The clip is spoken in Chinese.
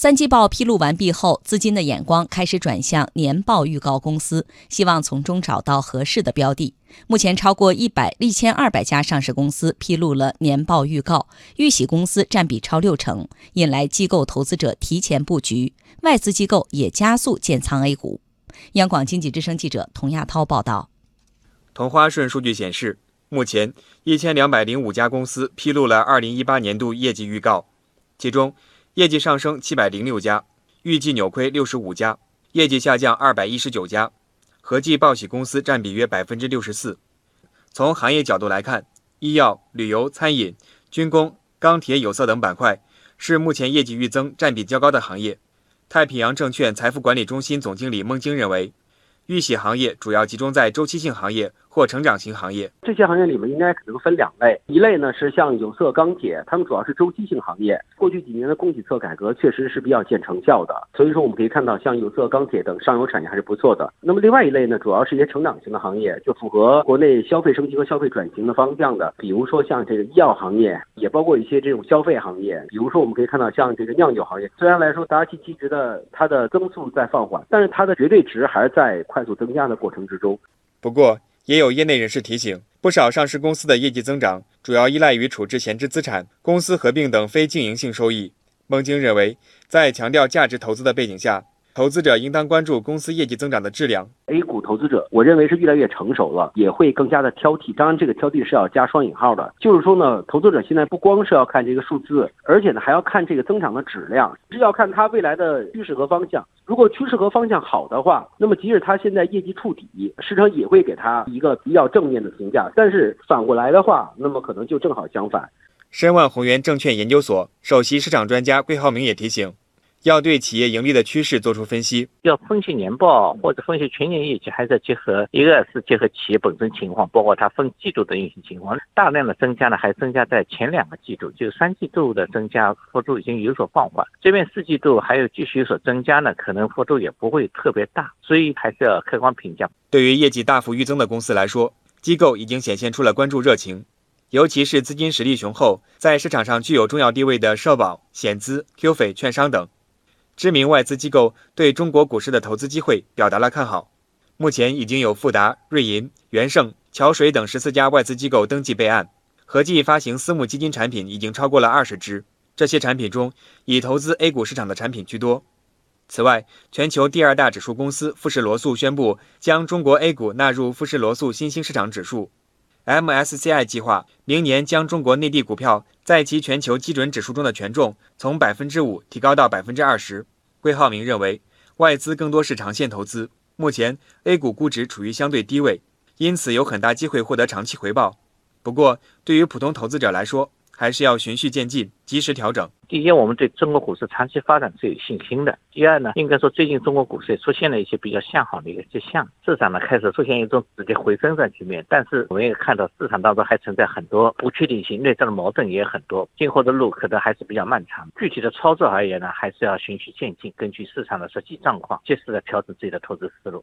三季报披露完毕后，资金的眼光开始转向年报预告公司，希望从中找到合适的标的。目前，超过一百一千二百家上市公司披露了年报预告，预喜公司占比超六成，引来机构投资者提前布局，外资机构也加速建仓 A 股。央广经济之声记者童亚涛报道。同花顺数据显示，目前一千两百零五家公司披露了二零一八年度业绩预告，其中。业绩上升七百零六家，预计扭亏六十五家，业绩下降二百一十九家，合计报喜公司占比约百分之六十四。从行业角度来看，医药、旅游、餐饮、军工、钢铁、有色等板块是目前业绩预增占比较高的行业。太平洋证券财富管理中心总经理孟晶认为。预喜行业主要集中在周期性行业或成长型行业。这些行业里面应该可能分两类，一类呢是像有色、钢铁，它们主要是周期性行业。过去几年的供给侧改革确实是比较见成效的，所以说我们可以看到像有色、钢铁等上游产业还是不错的。那么另外一类呢，主要是一些成长型的行业，就符合国内消费升级和消费转型的方向的，比如说像这个医药行业，也包括一些这种消费行业。比如说我们可以看到像这个酿酒行业，虽然来说达七七值的它的增速在放缓，但是它的绝对值还是在。快速增加的过程之中，不过也有业内人士提醒，不少上市公司的业绩增长主要依赖于处置闲置资产、公司合并等非经营性收益。孟京认为，在强调价值投资的背景下。投资者应当关注公司业绩增长的质量。A 股投资者，我认为是越来越成熟了，也会更加的挑剔。当然，这个挑剔是要加双引号的，就是说呢，投资者现在不光是要看这个数字，而且呢还要看这个增长的质量，是要看它未来的趋势和方向。如果趋势和方向好的话，那么即使它现在业绩触底，市场也会给它一个比较正面的评价。但是反过来的话，那么可能就正好相反。申万宏源证券研究所首席市场专家桂浩明也提醒。要对企业盈利的趋势做出分析，要分析年报或者分析全年业绩，还是要结合一个是结合企业本身情况，包括它分季度的运行情况。大量的增加呢，还增加在前两个季度，就是三季度的增加幅度已经有所放缓。这边四季度还有继续有所增加呢，可能幅度也不会特别大，所以还是要客观评价。对于业绩大幅预增的公司来说，机构已经显现出了关注热情，尤其是资金实力雄厚、在市场上具有重要地位的社保、险资、QF、券商等。知名外资机构对中国股市的投资机会表达了看好。目前已经有富达、瑞银、元盛、桥水等十四家外资机构登记备案，合计发行私募基金产品已经超过了二十只。这些产品中，以投资 A 股市场的产品居多。此外，全球第二大指数公司富时罗素宣布将中国 A 股纳入富时罗素新兴市场指数。MSCI 计划明年将中国内地股票在其全球基准指数中的权重从百分之五提高到百分之二十。桂浩明认为，外资更多是长线投资，目前 A 股估值处于相对低位，因此有很大机会获得长期回报。不过，对于普通投资者来说，还是要循序渐进，及时调整。第一，我们对中国股市长期发展是有信心的。第二呢，应该说最近中国股市也出现了一些比较向好的一个迹象，市场呢开始出现一种止跌回升的局面。但是我们也看到市场当中还存在很多不确定性，内在的矛盾也很多，今后的路可能还是比较漫长。具体的操作而言呢，还是要循序渐进，根据市场的实际状况，及时的调整自己的投资思路。